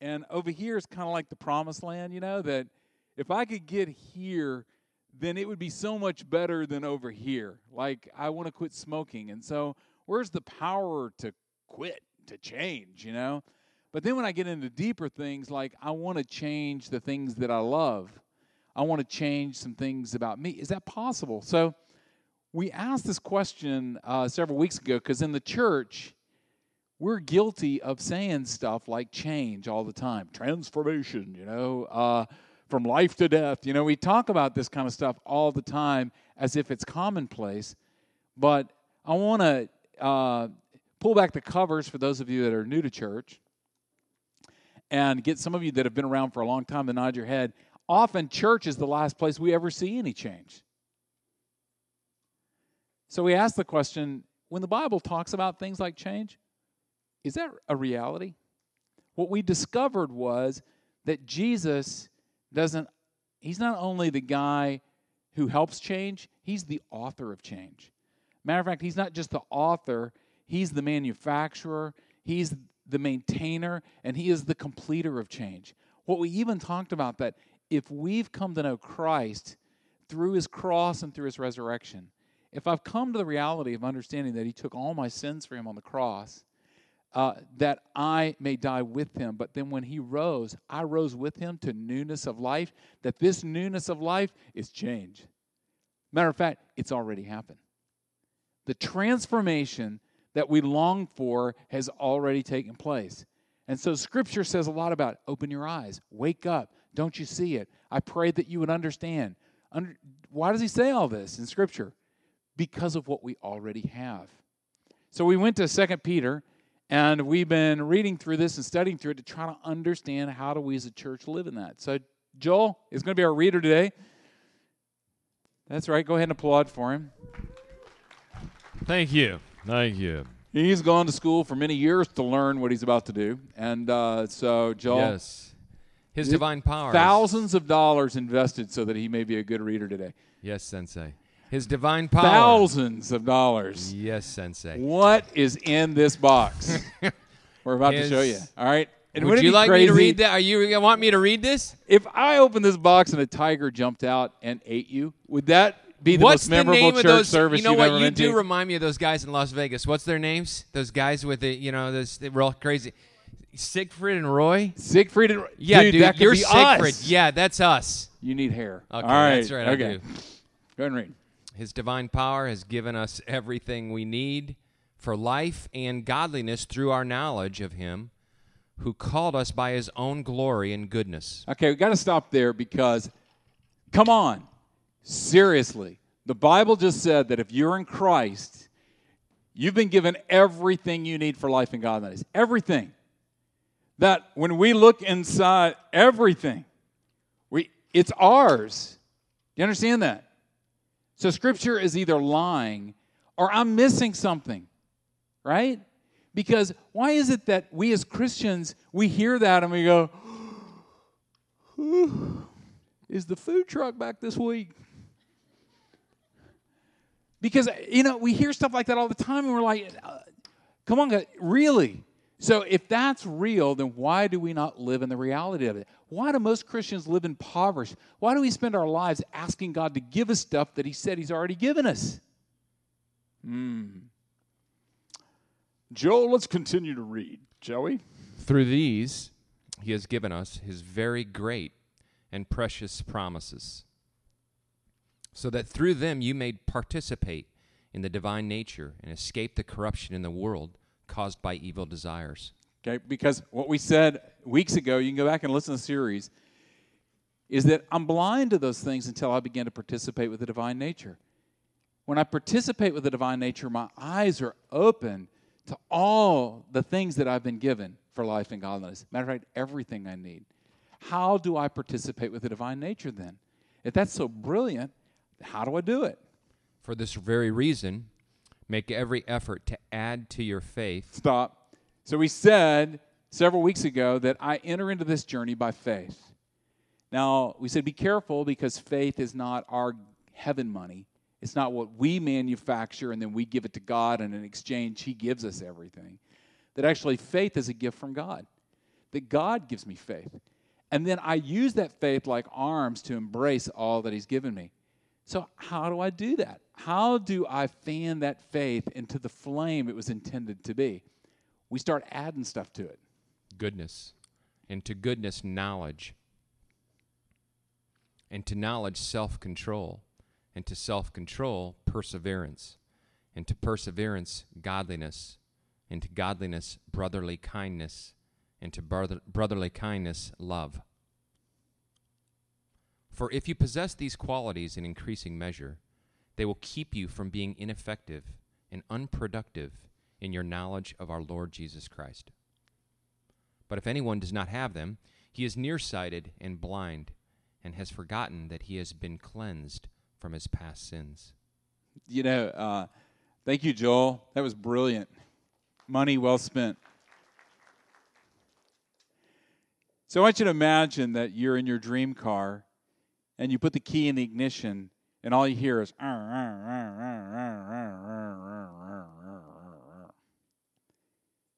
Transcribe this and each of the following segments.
And over here is kind of like the promised land, you know, that if I could get here, then it would be so much better than over here. Like, I want to quit smoking. And so, where's the power to quit, to change, you know? But then when I get into deeper things, like I want to change the things that I love, I want to change some things about me. Is that possible? So, we asked this question uh, several weeks ago because in the church, we're guilty of saying stuff like change all the time, transformation, you know, uh, from life to death. You know, we talk about this kind of stuff all the time as if it's commonplace. But I want to uh, pull back the covers for those of you that are new to church and get some of you that have been around for a long time to nod your head. Often, church is the last place we ever see any change. So we ask the question when the Bible talks about things like change, is that a reality? What we discovered was that Jesus doesn't, he's not only the guy who helps change, he's the author of change. Matter of fact, he's not just the author, he's the manufacturer, he's the maintainer, and he is the completer of change. What we even talked about that if we've come to know Christ through his cross and through his resurrection, if I've come to the reality of understanding that he took all my sins for him on the cross, uh, that I may die with him. But then when he rose, I rose with him to newness of life, that this newness of life is change. Matter of fact, it's already happened. The transformation that we long for has already taken place. And so scripture says a lot about open your eyes, wake up, don't you see it? I pray that you would understand. Under, why does he say all this in scripture? Because of what we already have. So we went to Second Peter and we've been reading through this and studying through it to try to understand how do we as a church live in that. So Joel is going to be our reader today. That's right. Go ahead and applaud for him. Thank you. Thank you. He's gone to school for many years to learn what he's about to do. And uh, so, Joel. Yes. His divine power. Thousands of dollars invested so that he may be a good reader today. Yes, Sensei. His divine power. Thousands of dollars. Yes, Sensei. What is in this box? We're about His, to show you. All right. And would you like me to read that? Are you want me to read this? If I opened this box and a tiger jumped out and ate you, would that be the What's most memorable the name church of those? service you know you've what? ever You been do to? remind me of those guys in Las Vegas. What's their names? Those guys with the you know those they're all crazy. Siegfried and Roy. Siegfried and Yeah, dude, that could you're be Siegfried. us. Yeah, that's us. You need hair. Okay, All right. that's right. I Okay. do. Go ahead and read. His divine power has given us everything we need for life and godliness through our knowledge of Him who called us by His own glory and goodness. Okay, we got to stop there because, come on, seriously. The Bible just said that if you're in Christ, you've been given everything you need for life and godliness. Everything. That when we look inside everything, we it's ours. Do you understand that? So Scripture is either lying or I'm missing something, right? Because why is it that we as Christians we hear that and we go, is the food truck back this week? Because, you know, we hear stuff like that all the time and we're like, uh, come on, really? So if that's real, then why do we not live in the reality of it? Why do most Christians live impoverished? Why do we spend our lives asking God to give us stuff that He said He's already given us? Hmm. Joel, let's continue to read, shall we? Through these, He has given us His very great and precious promises, so that through them you may participate in the divine nature and escape the corruption in the world caused by evil desires. Okay, because what we said weeks ago, you can go back and listen to the series, is that I'm blind to those things until I begin to participate with the divine nature. When I participate with the divine nature, my eyes are open to all the things that I've been given for life and godliness. Matter of fact, everything I need. How do I participate with the divine nature then? If that's so brilliant, how do I do it? For this very reason, make every effort to add to your faith Stop. So we said several weeks ago that I enter into this journey by faith. Now, we said be careful because faith is not our heaven money. It's not what we manufacture and then we give it to God, and in exchange, He gives us everything. That actually, faith is a gift from God. that God gives me faith. And then I use that faith like arms to embrace all that He's given me. So, how do I do that? How do I fan that faith into the flame it was intended to be? We start adding stuff to it. Goodness. And to goodness, knowledge. And to knowledge, self control. And to self control, perseverance. And to perseverance, godliness. And to godliness, brotherly kindness. And to brother- brotherly kindness, love. For if you possess these qualities in increasing measure, they will keep you from being ineffective and unproductive in your knowledge of our Lord Jesus Christ. But if anyone does not have them, he is nearsighted and blind, and has forgotten that he has been cleansed from his past sins. You know, uh, thank you, Joel. That was brilliant. Money well spent. So I want you to imagine that you're in your dream car and you put the key in the ignition, and all you hear is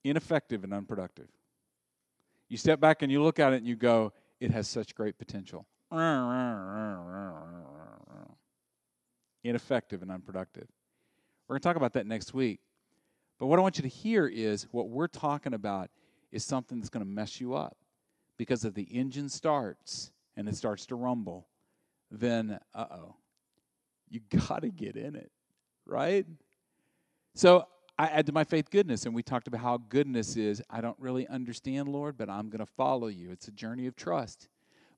ineffective and unproductive. You step back and you look at it and you go, it has such great potential. Ineffective and unproductive. We're going to talk about that next week. But what I want you to hear is what we're talking about is something that's going to mess you up. Because if the engine starts and it starts to rumble, then uh oh, you got to get in it, right? So I add to my faith goodness, and we talked about how goodness is I don't really understand, Lord, but I'm going to follow you. It's a journey of trust.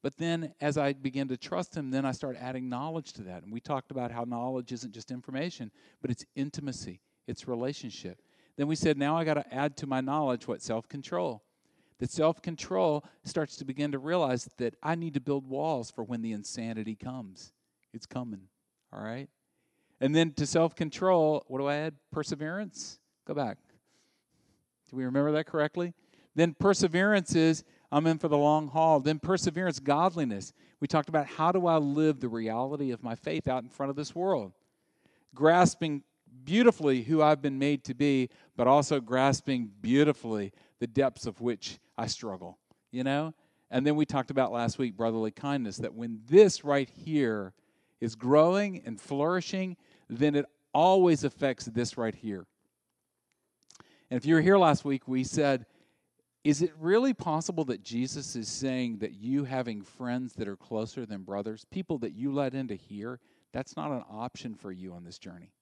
But then as I begin to trust Him, then I start adding knowledge to that. And we talked about how knowledge isn't just information, but it's intimacy, it's relationship. Then we said, now I got to add to my knowledge what? Self control. That self control starts to begin to realize that I need to build walls for when the insanity comes. It's coming, all right? And then to self control, what do I add? Perseverance? Go back. Do we remember that correctly? Then perseverance is I'm in for the long haul. Then perseverance, godliness. We talked about how do I live the reality of my faith out in front of this world? Grasping beautifully who I've been made to be, but also grasping beautifully the depths of which I struggle, you know? And then we talked about last week brotherly kindness, that when this right here is growing and flourishing, then it always affects this right here. And if you were here last week, we said, is it really possible that Jesus is saying that you having friends that are closer than brothers, people that you let into here, that's not an option for you on this journey?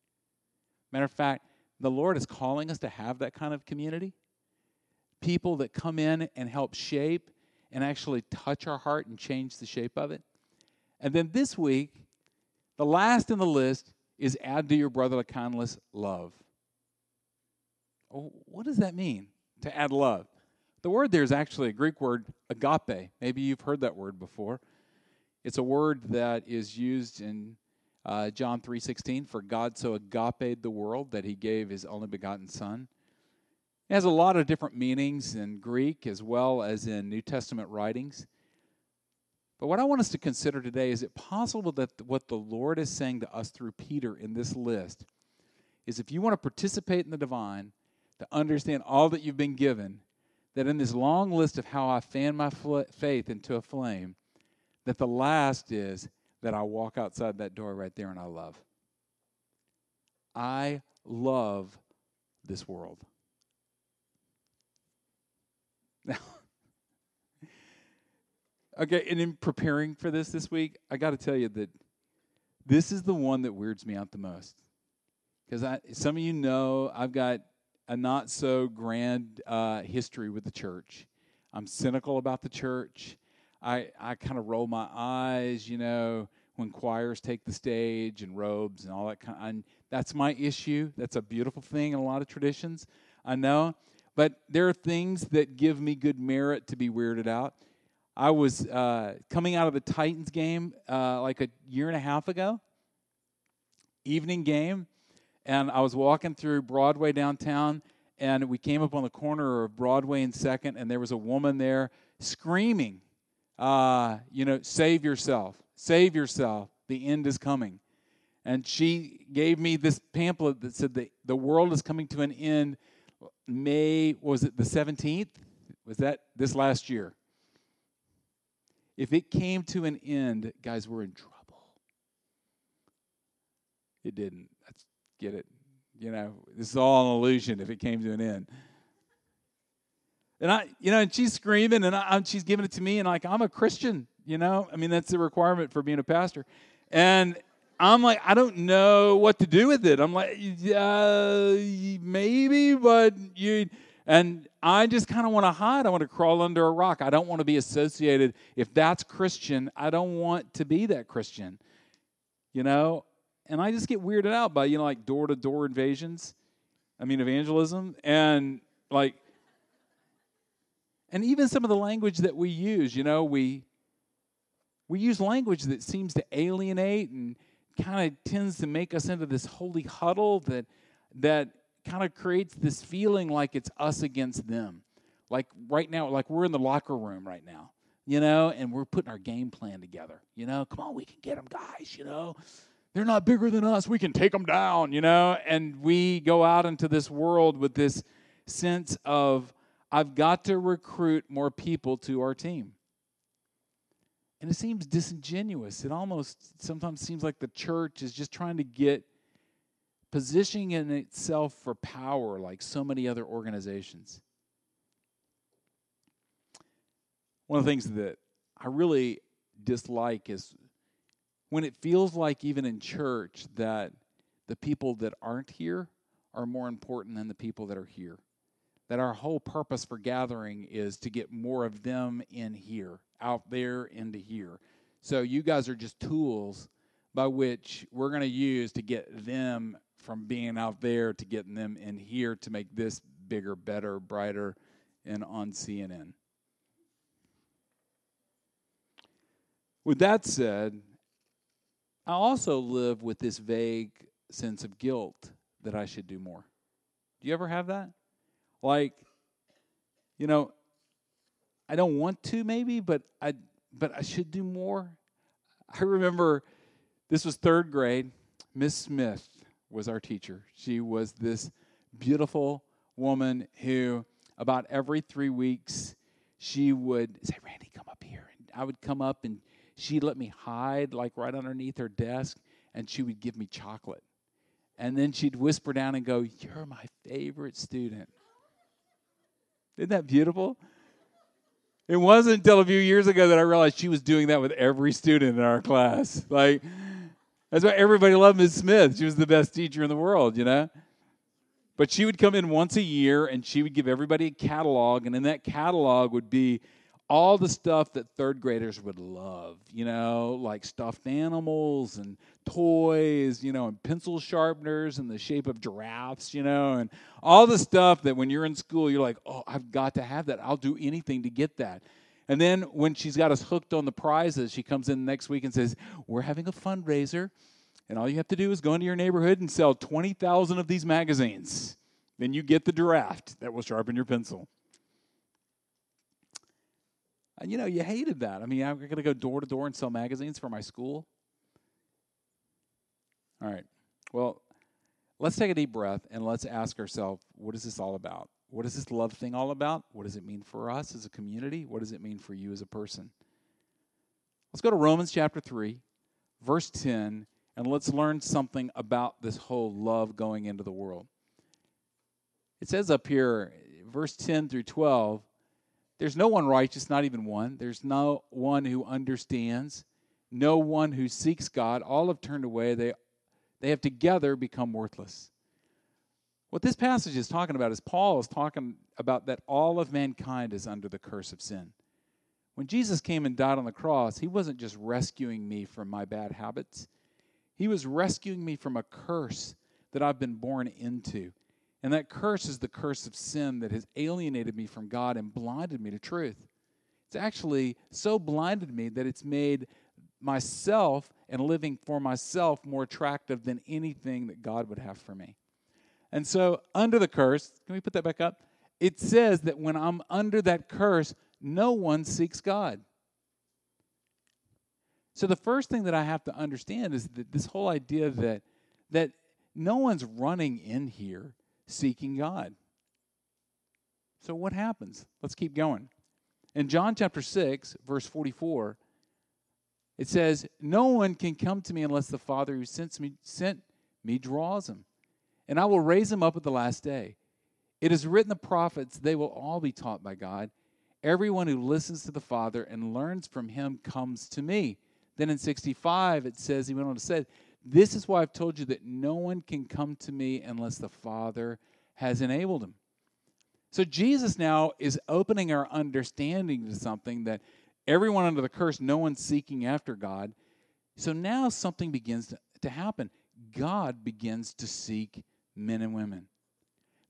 Matter of fact, the Lord is calling us to have that kind of community. People that come in and help shape and actually touch our heart and change the shape of it. And then this week, the last in the list is add to your brotherly kindness love. Oh, what does that mean to add love? The word there is actually a Greek word, agape. Maybe you've heard that word before. It's a word that is used in uh, John 3:16, for God so agape the world that he gave his only begotten son. It has a lot of different meanings in Greek as well as in New Testament writings. But what I want us to consider today is it possible that what the Lord is saying to us through Peter in this list is if you want to participate in the divine, to understand all that you've been given, that in this long list of how I fan my faith into a flame, that the last is that I walk outside that door right there and I love. I love this world. Now, okay, and in preparing for this this week, I got to tell you that this is the one that weirds me out the most. Because some of you know I've got a not so grand uh, history with the church. I'm cynical about the church. I, I kind of roll my eyes, you know, when choirs take the stage and robes and all that kind. Of, that's my issue. That's a beautiful thing in a lot of traditions. I know, but there are things that give me good merit to be weirded out. I was uh, coming out of the Titans game uh, like a year and a half ago, evening game, and I was walking through Broadway downtown, and we came up on the corner of Broadway and Second, and there was a woman there screaming uh, you know, save yourself, save yourself. The end is coming. And she gave me this pamphlet that said the, the world is coming to an end. May, was it the 17th? Was that this last year? If it came to an end, guys, we're in trouble. It didn't. Let's get it. You know, this is all an illusion if it came to an end. And I, you know, and she's screaming and I, she's giving it to me, and like, I'm a Christian, you know? I mean, that's the requirement for being a pastor. And I'm like, I don't know what to do with it. I'm like, uh, maybe, but you, and I just kind of want to hide. I want to crawl under a rock. I don't want to be associated. If that's Christian, I don't want to be that Christian, you know? And I just get weirded out by, you know, like door to door invasions. I mean, evangelism. And like, and even some of the language that we use, you know, we we use language that seems to alienate and kind of tends to make us into this holy huddle that that kind of creates this feeling like it's us against them. Like right now, like we're in the locker room right now, you know, and we're putting our game plan together. You know, come on, we can get them, guys. You know, they're not bigger than us. We can take them down. You know, and we go out into this world with this sense of I've got to recruit more people to our team. And it seems disingenuous. It almost sometimes seems like the church is just trying to get positioning in itself for power like so many other organizations. One of the things that I really dislike is when it feels like, even in church, that the people that aren't here are more important than the people that are here that our whole purpose for gathering is to get more of them in here, out there into here. So you guys are just tools by which we're going to use to get them from being out there to getting them in here to make this bigger, better, brighter, and on CNN. With that said, I also live with this vague sense of guilt that I should do more. Do you ever have that? Like, you know, I don't want to maybe, but I but I should do more. I remember this was third grade. Miss Smith was our teacher. She was this beautiful woman who about every three weeks she would say, Randy, come up here. And I would come up and she'd let me hide like right underneath her desk and she would give me chocolate. And then she'd whisper down and go, You're my favorite student. Isn't that beautiful? It wasn't until a few years ago that I realized she was doing that with every student in our class. Like, that's why everybody loved Ms. Smith. She was the best teacher in the world, you know? But she would come in once a year and she would give everybody a catalog, and in that catalog would be all the stuff that third graders would love, you know, like stuffed animals and toys, you know, and pencil sharpeners in the shape of giraffes, you know, and all the stuff that when you're in school, you're like, oh, I've got to have that. I'll do anything to get that. And then when she's got us hooked on the prizes, she comes in next week and says, We're having a fundraiser, and all you have to do is go into your neighborhood and sell 20,000 of these magazines. Then you get the draft that will sharpen your pencil. And you know, you hated that. I mean, I'm going to go door to door and sell magazines for my school. All right. Well, let's take a deep breath and let's ask ourselves what is this all about? What is this love thing all about? What does it mean for us as a community? What does it mean for you as a person? Let's go to Romans chapter 3, verse 10, and let's learn something about this whole love going into the world. It says up here, verse 10 through 12, there's no one righteous, not even one. There's no one who understands, no one who seeks God. All have turned away. They, they have together become worthless. What this passage is talking about is Paul is talking about that all of mankind is under the curse of sin. When Jesus came and died on the cross, he wasn't just rescuing me from my bad habits, he was rescuing me from a curse that I've been born into. And that curse is the curse of sin that has alienated me from God and blinded me to truth. It's actually so blinded me that it's made myself and living for myself more attractive than anything that God would have for me. And so, under the curse, can we put that back up? It says that when I'm under that curse, no one seeks God. So, the first thing that I have to understand is that this whole idea that, that no one's running in here seeking God. So, what happens? Let's keep going. In John chapter 6, verse 44, it says, No one can come to me unless the Father who sent me, sent me draws him, and I will raise him up at the last day. It is written the prophets, they will all be taught by God. Everyone who listens to the Father and learns from him comes to me. Then in 65, it says, he went on to say, This is why I've told you that no one can come to me unless the Father has enabled him. So Jesus now is opening our understanding to something that everyone under the curse, no one's seeking after God. So now something begins to, happen. God begins to seek men and women.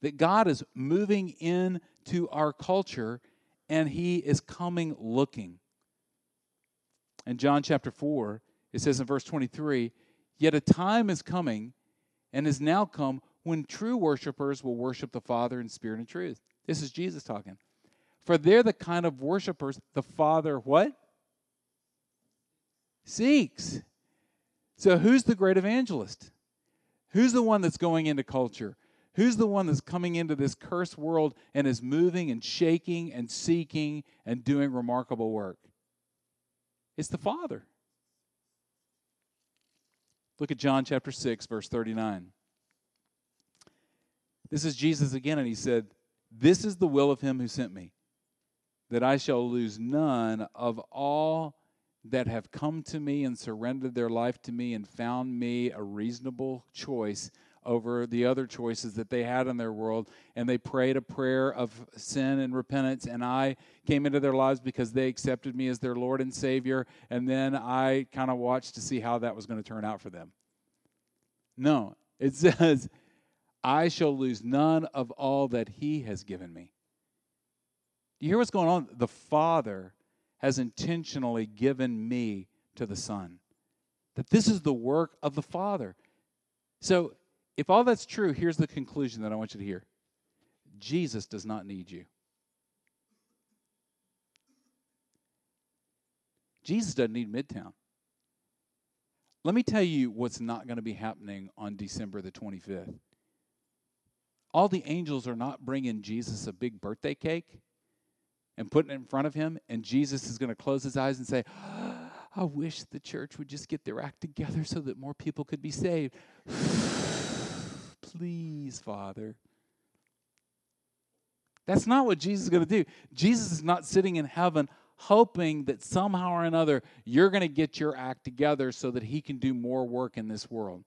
That God is moving into our culture and he is coming looking. In John chapter 4, it says in verse 23 Yet a time is coming and has now come when true worshipers will worship the Father in spirit and truth. This is Jesus talking. For they're the kind of worshipers the Father what? Seeks. So who's the great evangelist? Who's the one that's going into culture? Who's the one that's coming into this cursed world and is moving and shaking and seeking and doing remarkable work? It's the Father. Look at John chapter 6, verse 39. This is Jesus again, and he said, This is the will of him who sent me, that I shall lose none of all that have come to me and surrendered their life to me and found me a reasonable choice over the other choices that they had in their world. And they prayed a prayer of sin and repentance. And I came into their lives because they accepted me as their Lord and Savior. And then I kind of watched to see how that was going to turn out for them. No, it says, I shall lose none of all that he has given me. Do you hear what's going on? The Father has intentionally given me to the Son. That this is the work of the Father. So, if all that's true, here's the conclusion that I want you to hear Jesus does not need you. Jesus doesn't need Midtown. Let me tell you what's not going to be happening on December the 25th. All the angels are not bringing Jesus a big birthday cake and putting it in front of him, and Jesus is going to close his eyes and say, I wish the church would just get their act together so that more people could be saved. Please, Father. That's not what Jesus is going to do. Jesus is not sitting in heaven hoping that somehow or another you're going to get your act together so that he can do more work in this world.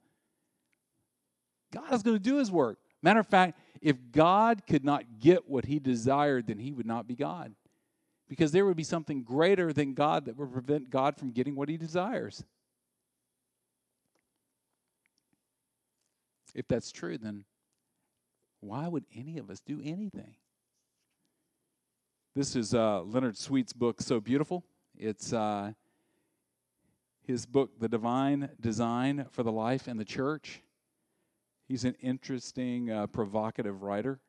God is going to do his work. Matter of fact, if God could not get what he desired, then he would not be God because there would be something greater than God that would prevent God from getting what he desires. If that's true, then why would any of us do anything? This is uh, Leonard Sweet's book, So Beautiful. It's uh, his book, The Divine Design for the Life and the Church. He's an interesting, uh, provocative writer.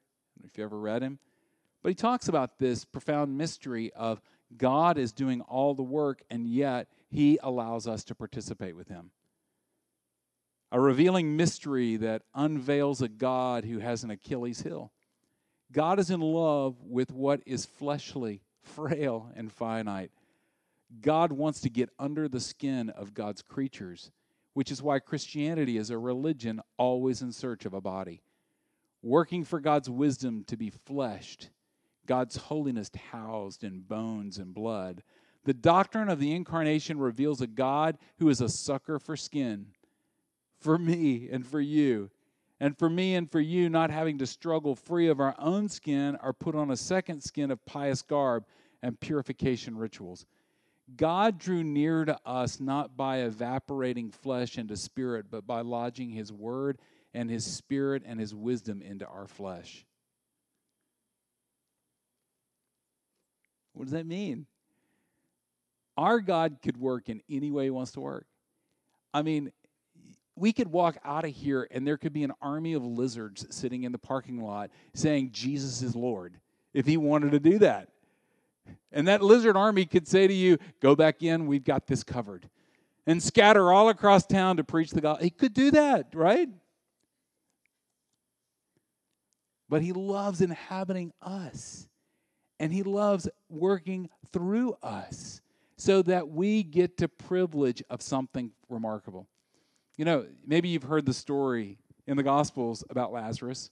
if you ever read him, but he talks about this profound mystery of God is doing all the work, and yet he allows us to participate with him. A revealing mystery that unveils a God who has an Achilles heel. God is in love with what is fleshly, frail, and finite. God wants to get under the skin of God's creatures, which is why Christianity is a religion always in search of a body, working for God's wisdom to be fleshed God's holiness housed in bones and blood. The doctrine of the incarnation reveals a God who is a sucker for skin, for me and for you. And for me and for you, not having to struggle free of our own skin or put on a second skin of pious garb and purification rituals. God drew near to us not by evaporating flesh into spirit, but by lodging his word and his spirit and his wisdom into our flesh. What does that mean? Our God could work in any way He wants to work. I mean, we could walk out of here and there could be an army of lizards sitting in the parking lot saying, Jesus is Lord, if He wanted to do that. And that lizard army could say to you, Go back in, we've got this covered. And scatter all across town to preach the gospel. He could do that, right? but He loves inhabiting us. And He loves working through us so that we get to privilege of something remarkable. You know, maybe you've heard the story in the Gospels about Lazarus,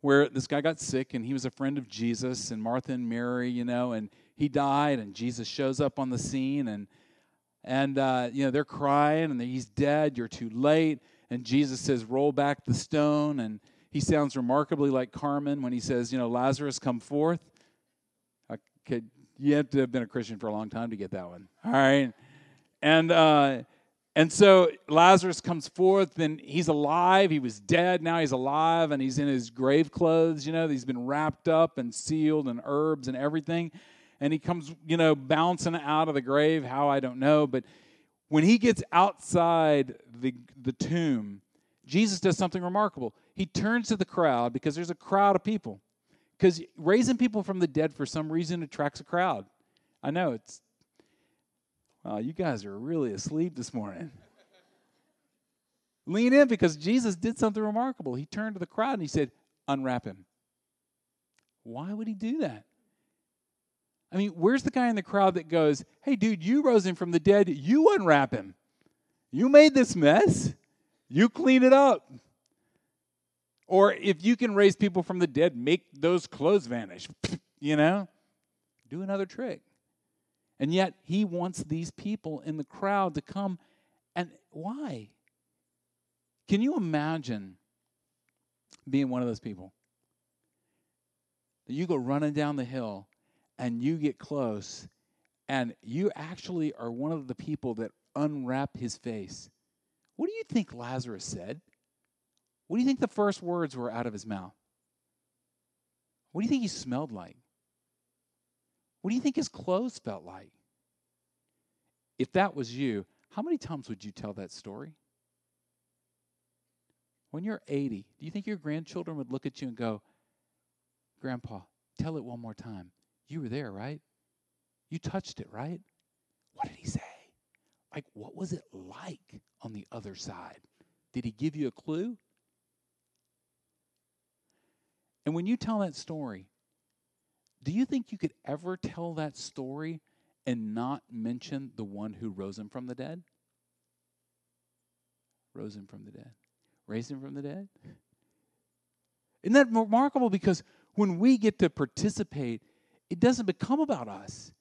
where this guy got sick and he was a friend of Jesus and Martha and Mary, you know, and he died and Jesus shows up on the scene and and uh, you know they're crying and he's dead. You're too late. And Jesus says, "Roll back the stone." And he sounds remarkably like Carmen when he says, "You know, Lazarus, come forth." Okay, you have to have been a Christian for a long time to get that one. All right, and. Uh, and so Lazarus comes forth and he's alive. He was dead. Now he's alive and he's in his grave clothes. You know, he's been wrapped up and sealed and herbs and everything. And he comes, you know, bouncing out of the grave. How, I don't know. But when he gets outside the, the tomb, Jesus does something remarkable. He turns to the crowd because there's a crowd of people. Because raising people from the dead for some reason attracts a crowd. I know it's Oh, you guys are really asleep this morning. Lean in because Jesus did something remarkable. He turned to the crowd and he said, Unwrap him. Why would he do that? I mean, where's the guy in the crowd that goes, Hey, dude, you rose him from the dead. You unwrap him. You made this mess. You clean it up. Or if you can raise people from the dead, make those clothes vanish. you know? Do another trick. And yet he wants these people in the crowd to come. And why? Can you imagine being one of those people? You go running down the hill and you get close and you actually are one of the people that unwrap his face. What do you think Lazarus said? What do you think the first words were out of his mouth? What do you think he smelled like? What do you think his clothes felt like? If that was you, how many times would you tell that story? When you're 80, do you think your grandchildren would look at you and go, Grandpa, tell it one more time. You were there, right? You touched it, right? What did he say? Like, what was it like on the other side? Did he give you a clue? And when you tell that story, do you think you could ever tell that story and not mention the one who rose him from the dead? Rose him from the dead. Raised him from the dead? Isn't that remarkable? Because when we get to participate, it doesn't become about us.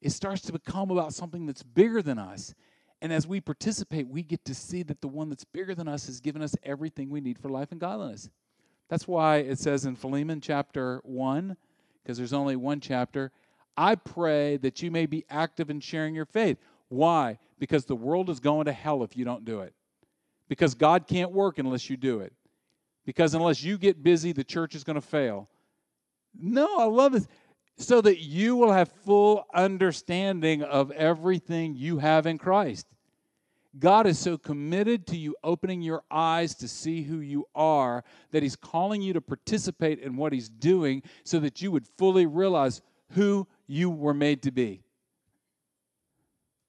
It starts to become about something that's bigger than us. And as we participate, we get to see that the one that's bigger than us has given us everything we need for life and godliness. That's why it says in Philemon chapter 1 because there's only one chapter. I pray that you may be active in sharing your faith. Why? Because the world is going to hell if you don't do it. Because God can't work unless you do it. Because unless you get busy, the church is going to fail. No, I love this. So that you will have full understanding of everything you have in Christ. God is so committed to you opening your eyes to see who you are that He's calling you to participate in what He's doing so that you would fully realize who you were made to be.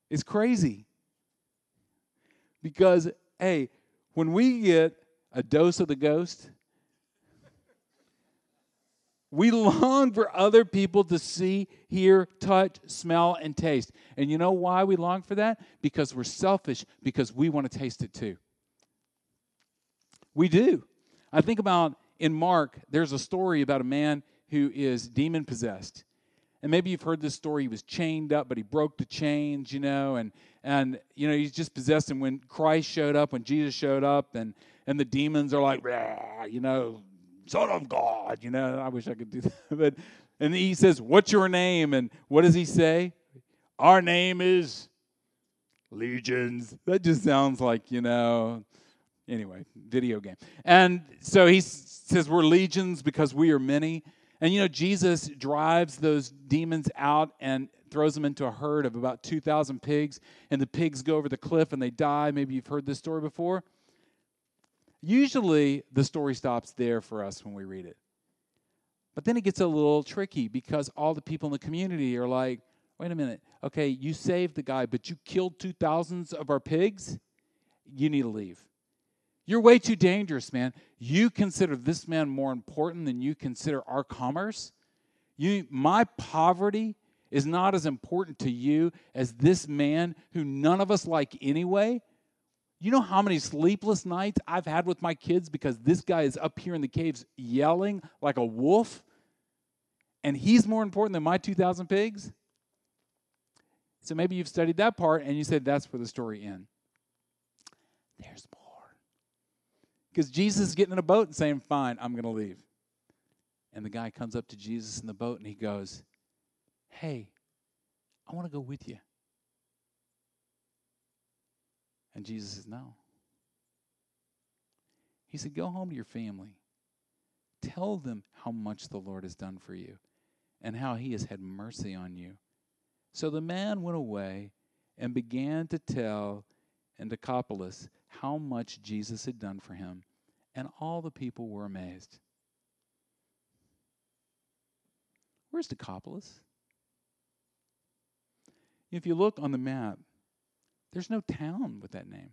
It's crazy. Because, hey, when we get a dose of the ghost, we long for other people to see, hear, touch, smell, and taste. And you know why we long for that? Because we're selfish, because we want to taste it too. We do. I think about in Mark, there's a story about a man who is demon possessed. And maybe you've heard this story. He was chained up, but he broke the chains, you know, and and you know, he's just possessed. And when Christ showed up, when Jesus showed up, and and the demons are like, you know, Son of God. You know, I wish I could do that. But and he says, What's your name? And what does he say? Our name is Legions. That just sounds like, you know, anyway, video game. And so he says, We're legions because we are many. And you know, Jesus drives those demons out and throws them into a herd of about 2,000 pigs, and the pigs go over the cliff and they die. Maybe you've heard this story before. Usually the story stops there for us when we read it. But then it gets a little tricky because all the people in the community are like, wait a minute, okay, you saved the guy, but you killed two thousands of our pigs? You need to leave. You're way too dangerous, man. You consider this man more important than you consider our commerce. You, my poverty is not as important to you as this man who none of us like anyway. You know how many sleepless nights I've had with my kids because this guy is up here in the caves yelling like a wolf? And he's more important than my 2,000 pigs? So maybe you've studied that part and you said that's where the story ends. There's more. Because Jesus is getting in a boat and saying, Fine, I'm going to leave. And the guy comes up to Jesus in the boat and he goes, Hey, I want to go with you. And Jesus says, No. He said, Go home to your family. Tell them how much the Lord has done for you and how he has had mercy on you. So the man went away and began to tell in Decapolis how much Jesus had done for him, and all the people were amazed. Where's Decapolis? If you look on the map, there's no town with that name.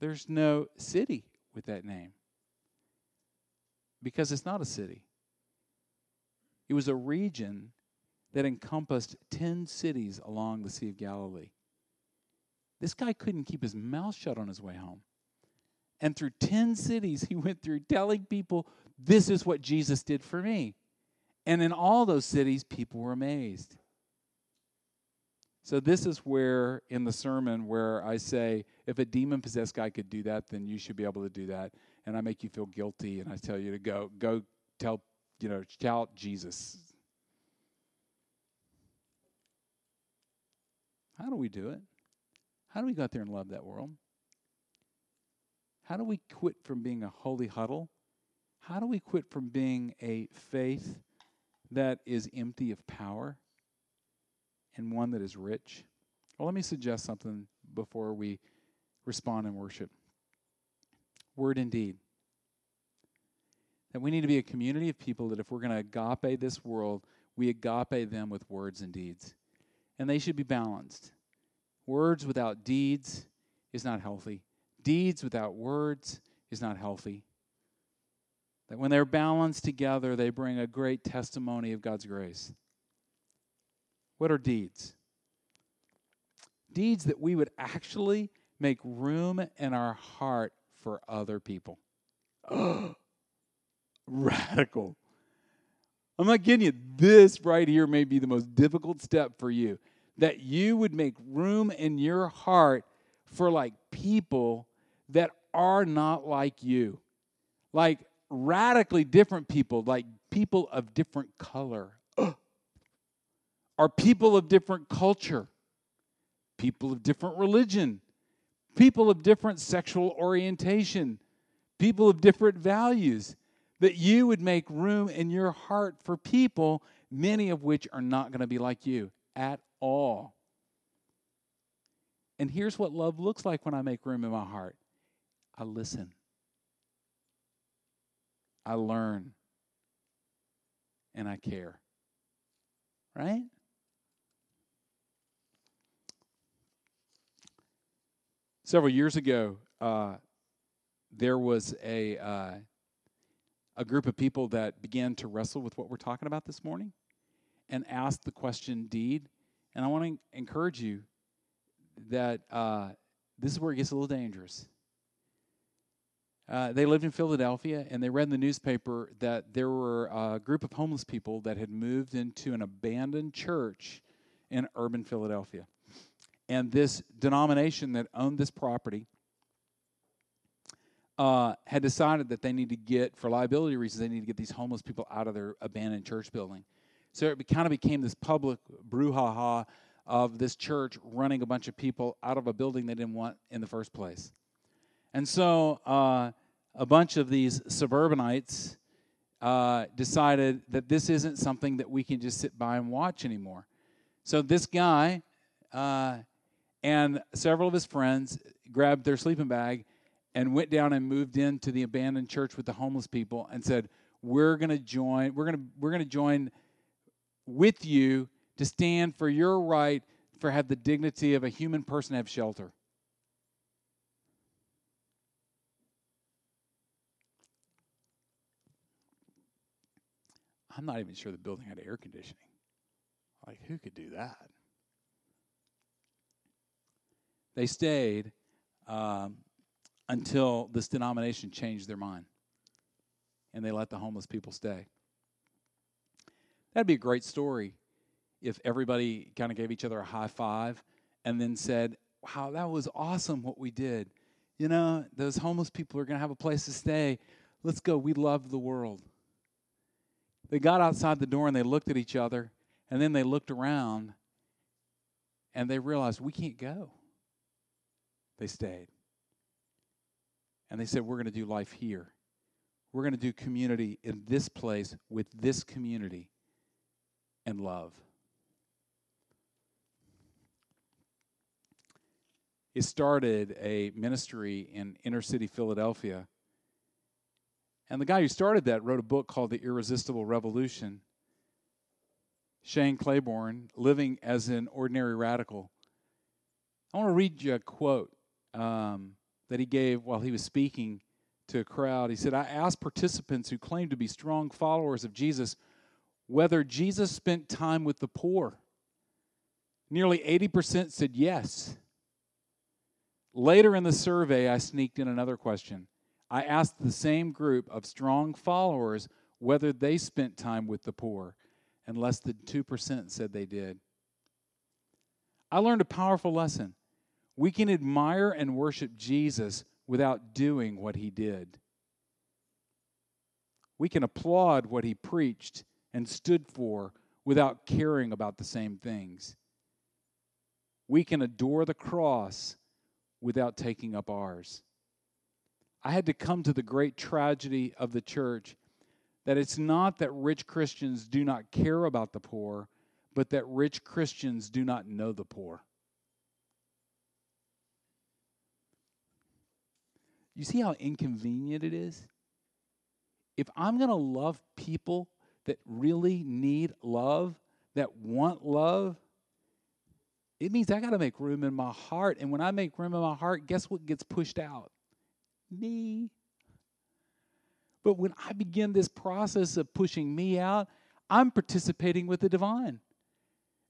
There's no city with that name. Because it's not a city. It was a region that encompassed 10 cities along the Sea of Galilee. This guy couldn't keep his mouth shut on his way home. And through 10 cities, he went through telling people, This is what Jesus did for me. And in all those cities, people were amazed. So, this is where in the sermon where I say, if a demon possessed guy could do that, then you should be able to do that. And I make you feel guilty and I tell you to go, go tell, you know, shout Jesus. How do we do it? How do we go out there and love that world? How do we quit from being a holy huddle? How do we quit from being a faith that is empty of power and one that is rich? Well, let me suggest something before we respond in worship. Word and deed. That we need to be a community of people that if we're going to agape this world, we agape them with words and deeds. And they should be balanced. Words without deeds is not healthy. Deeds without words is not healthy. That when they're balanced together, they bring a great testimony of God's grace. What are deeds? Deeds that we would actually make room in our heart for other people. Radical. I'm not kidding you. This right here may be the most difficult step for you that you would make room in your heart for like people that are not like you. Like radically different people, like people of different color, are people of different culture, people of different religion, people of different sexual orientation, people of different values. That you would make room in your heart for people, many of which are not going to be like you at all. And here's what love looks like when I make room in my heart I listen, I learn, and I care. Right? Several years ago, uh, there was a uh, a group of people that began to wrestle with what we're talking about this morning, and asked the question, "Deed." And I want to encourage you that uh, this is where it gets a little dangerous. Uh, they lived in Philadelphia, and they read in the newspaper that there were a group of homeless people that had moved into an abandoned church in urban Philadelphia. And this denomination that owned this property uh, had decided that they need to get, for liability reasons, they need to get these homeless people out of their abandoned church building. So it kind of became this public brouhaha of this church running a bunch of people out of a building they didn't want in the first place. And so uh, a bunch of these suburbanites uh, decided that this isn't something that we can just sit by and watch anymore. So this guy uh, and several of his friends grabbed their sleeping bag and went down and moved into the abandoned church with the homeless people and said, "We're going to join. We're going to we're going to join with you to stand for your right for have the dignity of a human person have shelter." I'm not even sure the building had air conditioning. Like, who could do that? They stayed um, until this denomination changed their mind and they let the homeless people stay. That'd be a great story if everybody kind of gave each other a high five and then said, Wow, that was awesome what we did. You know, those homeless people are going to have a place to stay. Let's go. We love the world. They got outside the door and they looked at each other and then they looked around and they realized we can't go. They stayed. And they said, We're going to do life here. We're going to do community in this place with this community and love. It started a ministry in inner city Philadelphia. And the guy who started that wrote a book called The Irresistible Revolution. Shane Claiborne, living as an ordinary radical. I want to read you a quote um, that he gave while he was speaking to a crowd. He said, I asked participants who claimed to be strong followers of Jesus whether Jesus spent time with the poor. Nearly 80% said yes. Later in the survey, I sneaked in another question. I asked the same group of strong followers whether they spent time with the poor, and less than 2% said they did. I learned a powerful lesson. We can admire and worship Jesus without doing what he did. We can applaud what he preached and stood for without caring about the same things. We can adore the cross without taking up ours. I had to come to the great tragedy of the church that it's not that rich Christians do not care about the poor, but that rich Christians do not know the poor. You see how inconvenient it is? If I'm going to love people that really need love, that want love, it means I got to make room in my heart. And when I make room in my heart, guess what gets pushed out? Me. But when I begin this process of pushing me out, I'm participating with the divine.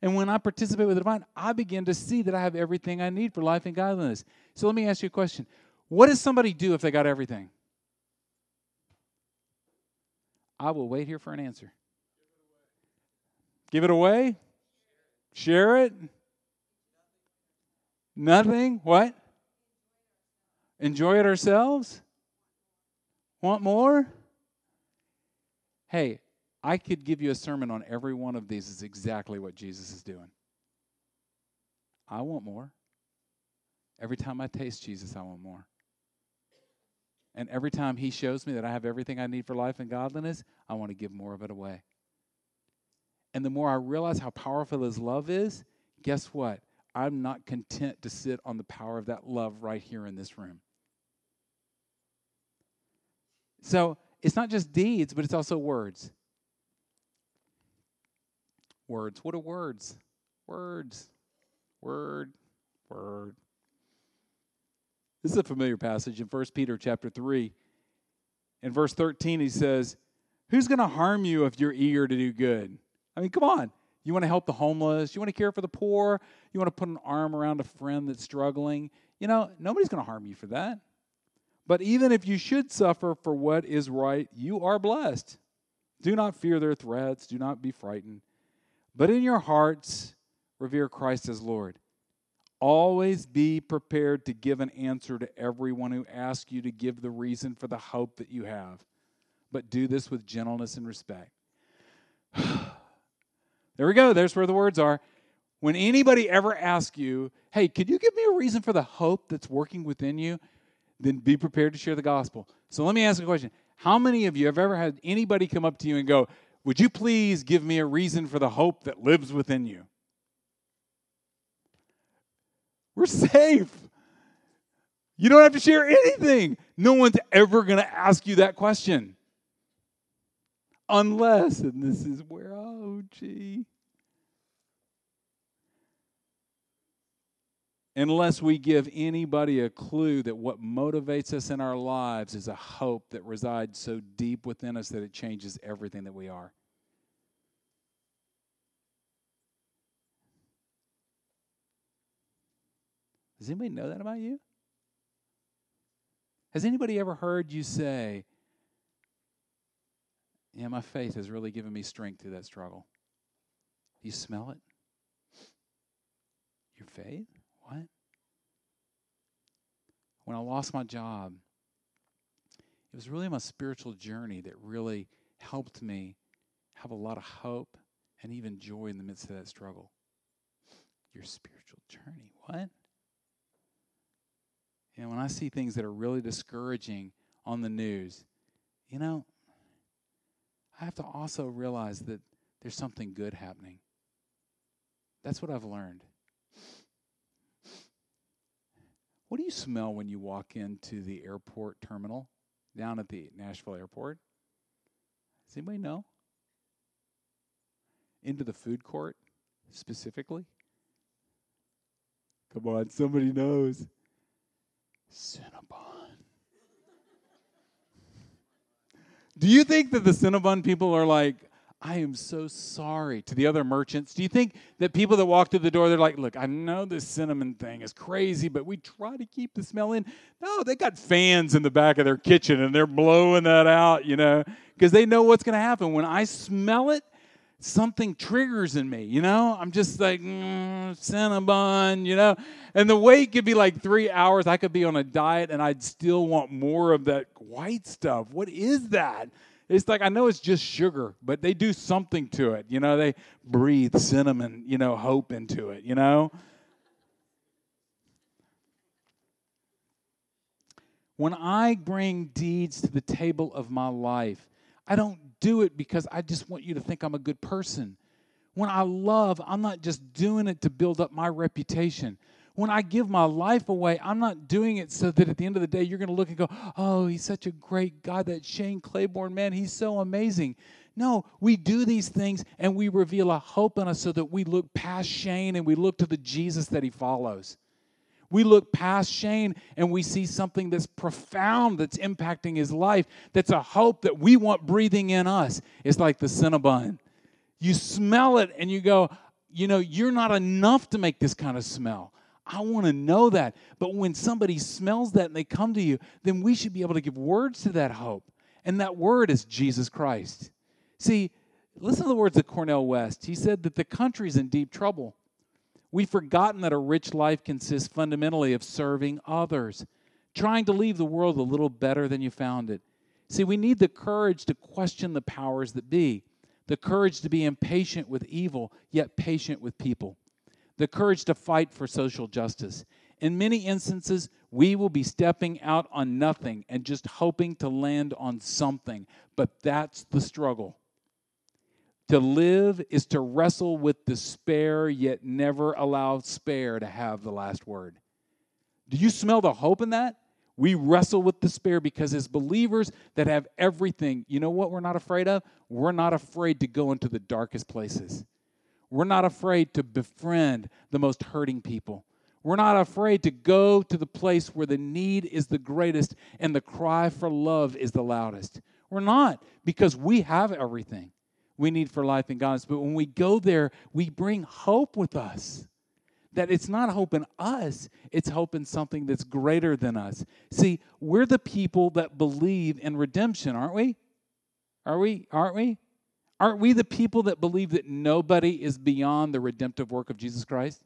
And when I participate with the divine, I begin to see that I have everything I need for life and godliness. So let me ask you a question what does somebody do if they got everything? I will wait here for an answer. Give it away? Share it? Nothing? What? Enjoy it ourselves? Want more? Hey, I could give you a sermon on every one of these, is exactly what Jesus is doing. I want more. Every time I taste Jesus, I want more. And every time He shows me that I have everything I need for life and godliness, I want to give more of it away. And the more I realize how powerful His love is, guess what? I'm not content to sit on the power of that love right here in this room. So it's not just deeds, but it's also words. Words. What are words? Words. Word. Word. This is a familiar passage in 1 Peter chapter 3. In verse 13, he says, Who's going to harm you if you're eager to do good? I mean, come on. You want to help the homeless. You want to care for the poor. You want to put an arm around a friend that's struggling. You know, nobody's going to harm you for that. But even if you should suffer for what is right, you are blessed. Do not fear their threats. Do not be frightened. But in your hearts, revere Christ as Lord. Always be prepared to give an answer to everyone who asks you to give the reason for the hope that you have. But do this with gentleness and respect. there we go. There's where the words are. When anybody ever asks you, hey, could you give me a reason for the hope that's working within you? Then be prepared to share the gospel. So let me ask a question. How many of you have ever had anybody come up to you and go, Would you please give me a reason for the hope that lives within you? We're safe. You don't have to share anything. No one's ever going to ask you that question. Unless, and this is where, oh, gee. Unless we give anybody a clue that what motivates us in our lives is a hope that resides so deep within us that it changes everything that we are. Does anybody know that about you? Has anybody ever heard you say, Yeah, my faith has really given me strength through that struggle? Do you smell it? Your faith? What? When I lost my job, it was really my spiritual journey that really helped me have a lot of hope and even joy in the midst of that struggle. Your spiritual journey. What? And when I see things that are really discouraging on the news, you know, I have to also realize that there's something good happening. That's what I've learned. What do you smell when you walk into the airport terminal down at the Nashville airport? Does anybody know? Into the food court specifically? Come on, somebody knows. Cinnabon. Do you think that the Cinnabon people are like, I am so sorry to the other merchants? Do you think that people that walk through the door, they're like, look, I know this cinnamon thing is crazy, but we try to keep the smell in? No, they got fans in the back of their kitchen and they're blowing that out, you know, because they know what's going to happen. When I smell it, something triggers in me, you know? I'm just like, mm, Cinnabon, you know? And the wait could be like three hours. I could be on a diet and I'd still want more of that white stuff. What is that? It's like, I know it's just sugar, but they do something to it. You know, they breathe cinnamon, you know, hope into it, you know? When I bring deeds to the table of my life, I don't do it because I just want you to think I'm a good person. When I love, I'm not just doing it to build up my reputation. When I give my life away, I'm not doing it so that at the end of the day you're going to look and go, oh, he's such a great guy, that Shane Claiborne, man, he's so amazing. No, we do these things and we reveal a hope in us so that we look past Shane and we look to the Jesus that he follows. We look past Shane and we see something that's profound that's impacting his life, that's a hope that we want breathing in us. It's like the Cinnabon. You smell it and you go, you know, you're not enough to make this kind of smell. I want to know that. But when somebody smells that and they come to you, then we should be able to give words to that hope. And that word is Jesus Christ. See, listen to the words of Cornel West. He said that the country's in deep trouble. We've forgotten that a rich life consists fundamentally of serving others, trying to leave the world a little better than you found it. See, we need the courage to question the powers that be, the courage to be impatient with evil, yet patient with people, the courage to fight for social justice. In many instances, we will be stepping out on nothing and just hoping to land on something, but that's the struggle. To live is to wrestle with despair, yet never allow despair to have the last word. Do you smell the hope in that? We wrestle with despair because, as believers that have everything, you know what we're not afraid of? We're not afraid to go into the darkest places. We're not afraid to befriend the most hurting people. We're not afraid to go to the place where the need is the greatest and the cry for love is the loudest. We're not because we have everything we need for life and godliness. But when we go there, we bring hope with us. That it's not hope in us, it's hope in something that's greater than us. See, we're the people that believe in redemption, aren't we? Are we? Aren't we? Aren't we the people that believe that nobody is beyond the redemptive work of Jesus Christ?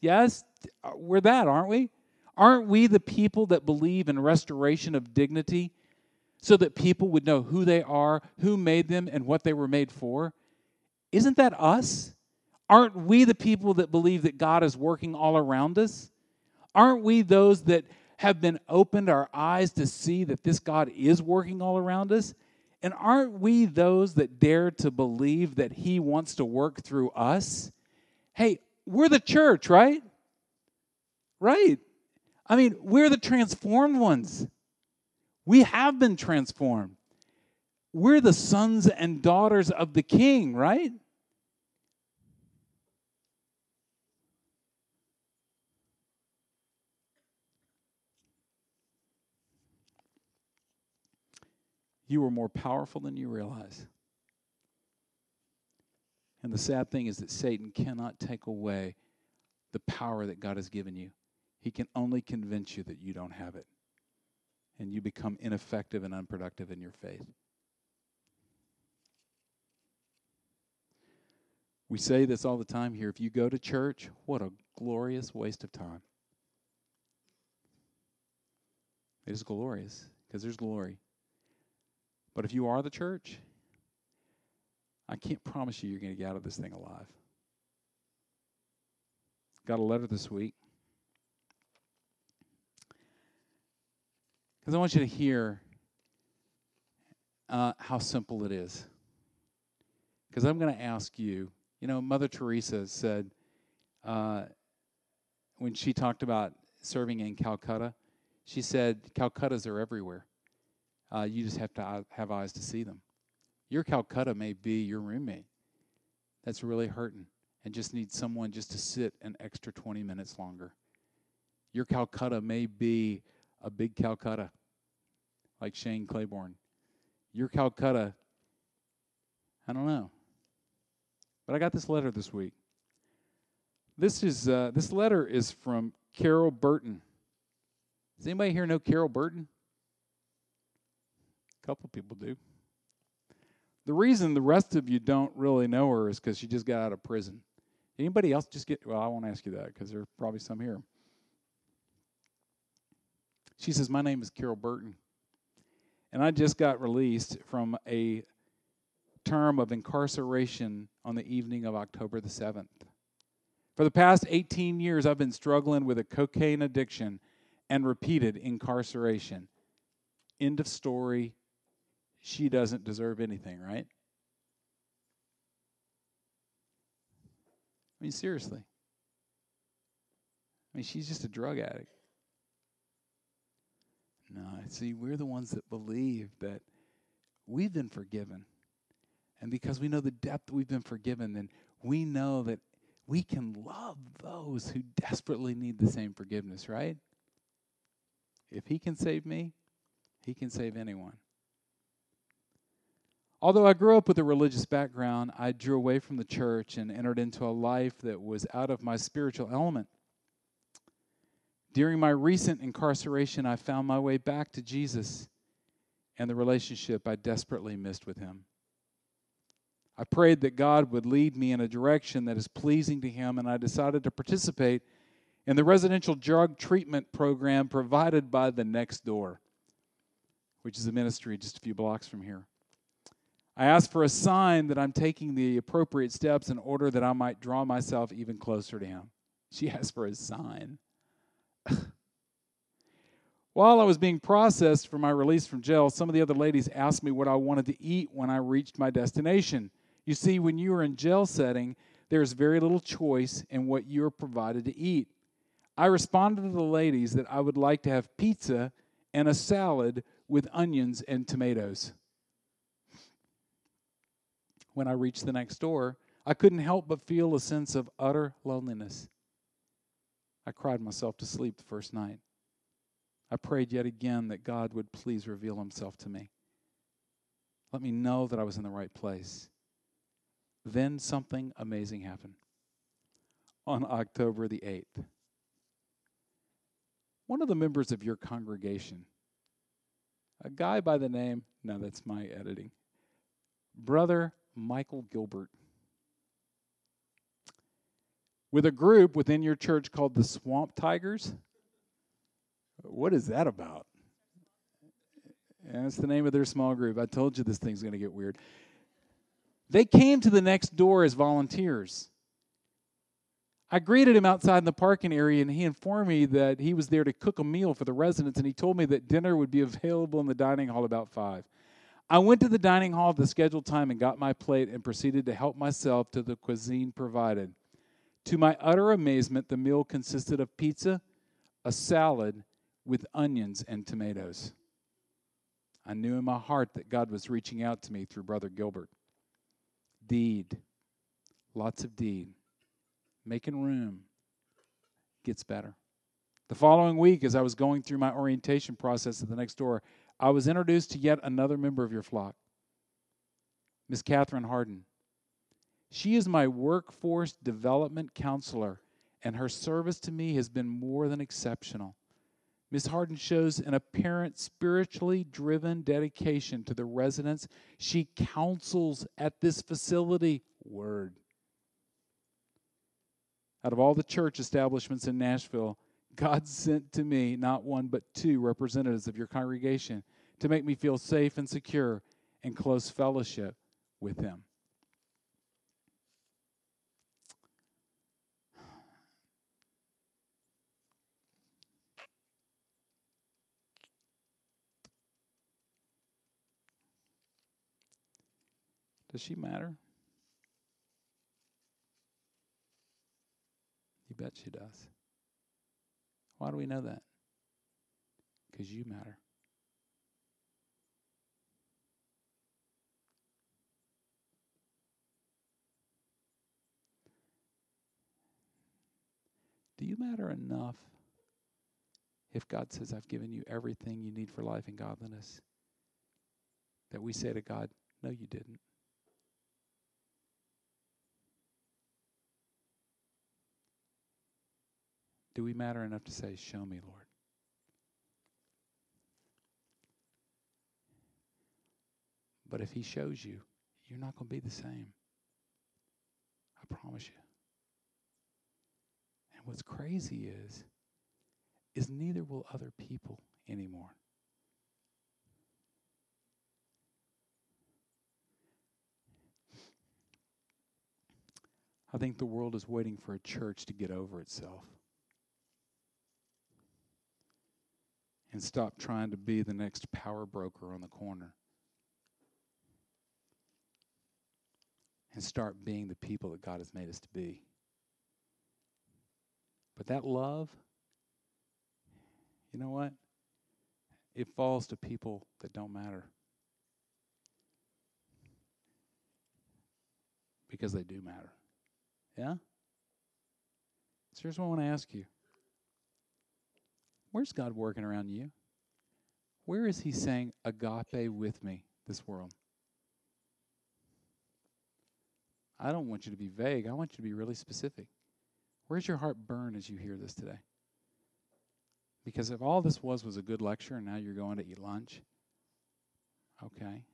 Yes, we're that, aren't we? Aren't we the people that believe in restoration of dignity so that people would know who they are, who made them, and what they were made for? Isn't that us? Aren't we the people that believe that God is working all around us? Aren't we those that have been opened our eyes to see that this God is working all around us? And aren't we those that dare to believe that He wants to work through us? Hey, we're the church, right? Right. I mean, we're the transformed ones. We have been transformed. We're the sons and daughters of the king, right? You are more powerful than you realize. And the sad thing is that Satan cannot take away the power that God has given you. he can only convince you that you don't have it. And you become ineffective and unproductive in your faith. We say this all the time here. If you go to church, what a glorious waste of time. It is glorious because there's glory. But if you are the church, I can't promise you you're going to get out of this thing alive. Got a letter this week. Because I want you to hear uh, how simple it is. Because I'm going to ask you, you know, Mother Teresa said uh, when she talked about serving in Calcutta, she said, Calcuttas are everywhere. Uh, you just have to have eyes to see them. Your Calcutta may be your roommate that's really hurting and just needs someone just to sit an extra 20 minutes longer. Your Calcutta may be a big Calcutta, like Shane Claiborne. Your Calcutta, I don't know. But I got this letter this week. This is uh, this letter is from Carol Burton. Does anybody here know Carol Burton? A couple people do. The reason the rest of you don't really know her is because she just got out of prison. Anybody else just get? Well, I won't ask you that because there are probably some here. She says, "My name is Carol Burton, and I just got released from a term of incarceration on the evening of October the 7th. For the past 18 years, I've been struggling with a cocaine addiction and repeated incarceration. End of story. She doesn't deserve anything, right? I mean, seriously. I mean, she's just a drug addict. No, see, we're the ones that believe that we've been forgiven. And because we know the depth we've been forgiven, then we know that we can love those who desperately need the same forgiveness, right? If He can save me, He can save anyone. Although I grew up with a religious background, I drew away from the church and entered into a life that was out of my spiritual element. During my recent incarceration, I found my way back to Jesus and the relationship I desperately missed with Him. I prayed that God would lead me in a direction that is pleasing to Him, and I decided to participate in the residential drug treatment program provided by the Next Door, which is a ministry just a few blocks from here. I asked for a sign that I'm taking the appropriate steps in order that I might draw myself even closer to Him. She asked for a sign. While I was being processed for my release from jail, some of the other ladies asked me what I wanted to eat when I reached my destination. You see, when you are in jail setting, there's very little choice in what you are provided to eat. I responded to the ladies that I would like to have pizza and a salad with onions and tomatoes. When I reached the next door, I couldn't help but feel a sense of utter loneliness. I cried myself to sleep the first night. I prayed yet again that God would please reveal himself to me. Let me know that I was in the right place. Then something amazing happened on October the 8th. One of the members of your congregation, a guy by the name, no, that's my editing, Brother Michael Gilbert, with a group within your church called the Swamp Tigers. What is that about? That's the name of their small group. I told you this thing's going to get weird. They came to the next door as volunteers. I greeted him outside in the parking area, and he informed me that he was there to cook a meal for the residents, and he told me that dinner would be available in the dining hall about 5. I went to the dining hall at the scheduled time and got my plate and proceeded to help myself to the cuisine provided. To my utter amazement, the meal consisted of pizza, a salad with onions and tomatoes. I knew in my heart that God was reaching out to me through Brother Gilbert deed. Lots of deed. Making room gets better. The following week, as I was going through my orientation process at the next door, I was introduced to yet another member of your flock, Miss Catherine Harden. She is my workforce development counselor, and her service to me has been more than exceptional. Ms. Harden shows an apparent spiritually driven dedication to the residents she counsels at this facility. Word. Out of all the church establishments in Nashville, God sent to me not one but two representatives of your congregation to make me feel safe and secure in close fellowship with Him. Does she matter? You bet she does. Why do we know that? Because you matter. Do you matter enough if God says, I've given you everything you need for life and godliness? That we say to God, No, you didn't. Do we matter enough to say, Show me, Lord? But if He shows you, you're not going to be the same. I promise you. And what's crazy is, is neither will other people anymore. I think the world is waiting for a church to get over itself. And stop trying to be the next power broker on the corner. And start being the people that God has made us to be. But that love, you know what? It falls to people that don't matter. Because they do matter. Yeah? So here's what I want to ask you. Where's God working around you? Where is He saying agape with me, this world? I don't want you to be vague. I want you to be really specific. Where's your heart burn as you hear this today? Because if all this was was a good lecture and now you're going to eat lunch, okay.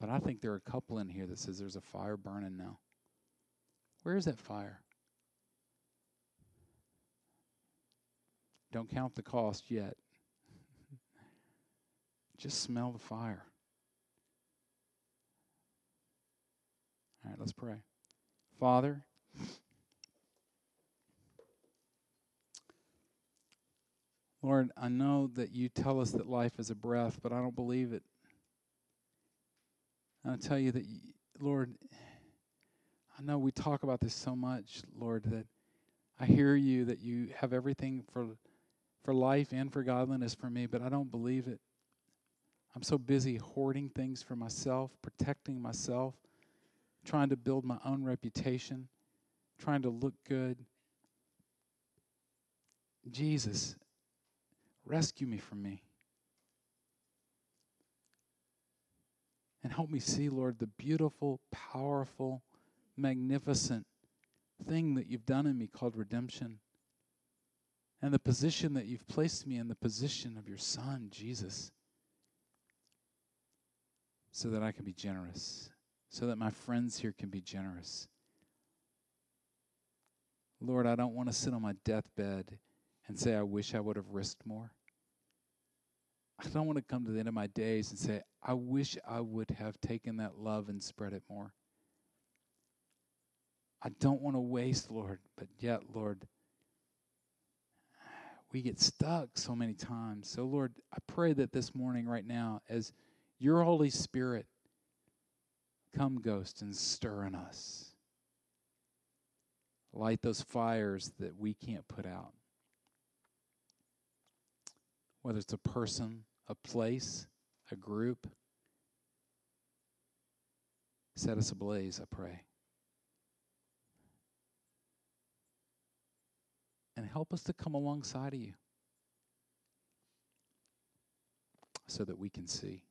But I think there are a couple in here that says there's a fire burning now. Where is that fire? Don't count the cost yet. Just smell the fire. All right, let's pray. Father, Lord, I know that you tell us that life is a breath, but I don't believe it. I tell you that, Lord, I know we talk about this so much, Lord, that I hear you that you have everything for for life and for godliness for me, but I don't believe it. I'm so busy hoarding things for myself, protecting myself, trying to build my own reputation, trying to look good. Jesus, rescue me from me. And help me see, Lord, the beautiful, powerful, magnificent thing that you've done in me called redemption and the position that you've placed me in the position of your Son, Jesus, so that I can be generous, so that my friends here can be generous. Lord, I don't want to sit on my deathbed and say, I wish I would have risked more. I don't want to come to the end of my days and say, I wish I would have taken that love and spread it more. I don't want to waste, Lord, but yet, Lord, we get stuck so many times. So, Lord, I pray that this morning, right now, as your Holy Spirit come, ghost, and stir in us, light those fires that we can't put out. Whether it's a person, a place, a group, set us ablaze, I pray. And help us to come alongside of you so that we can see.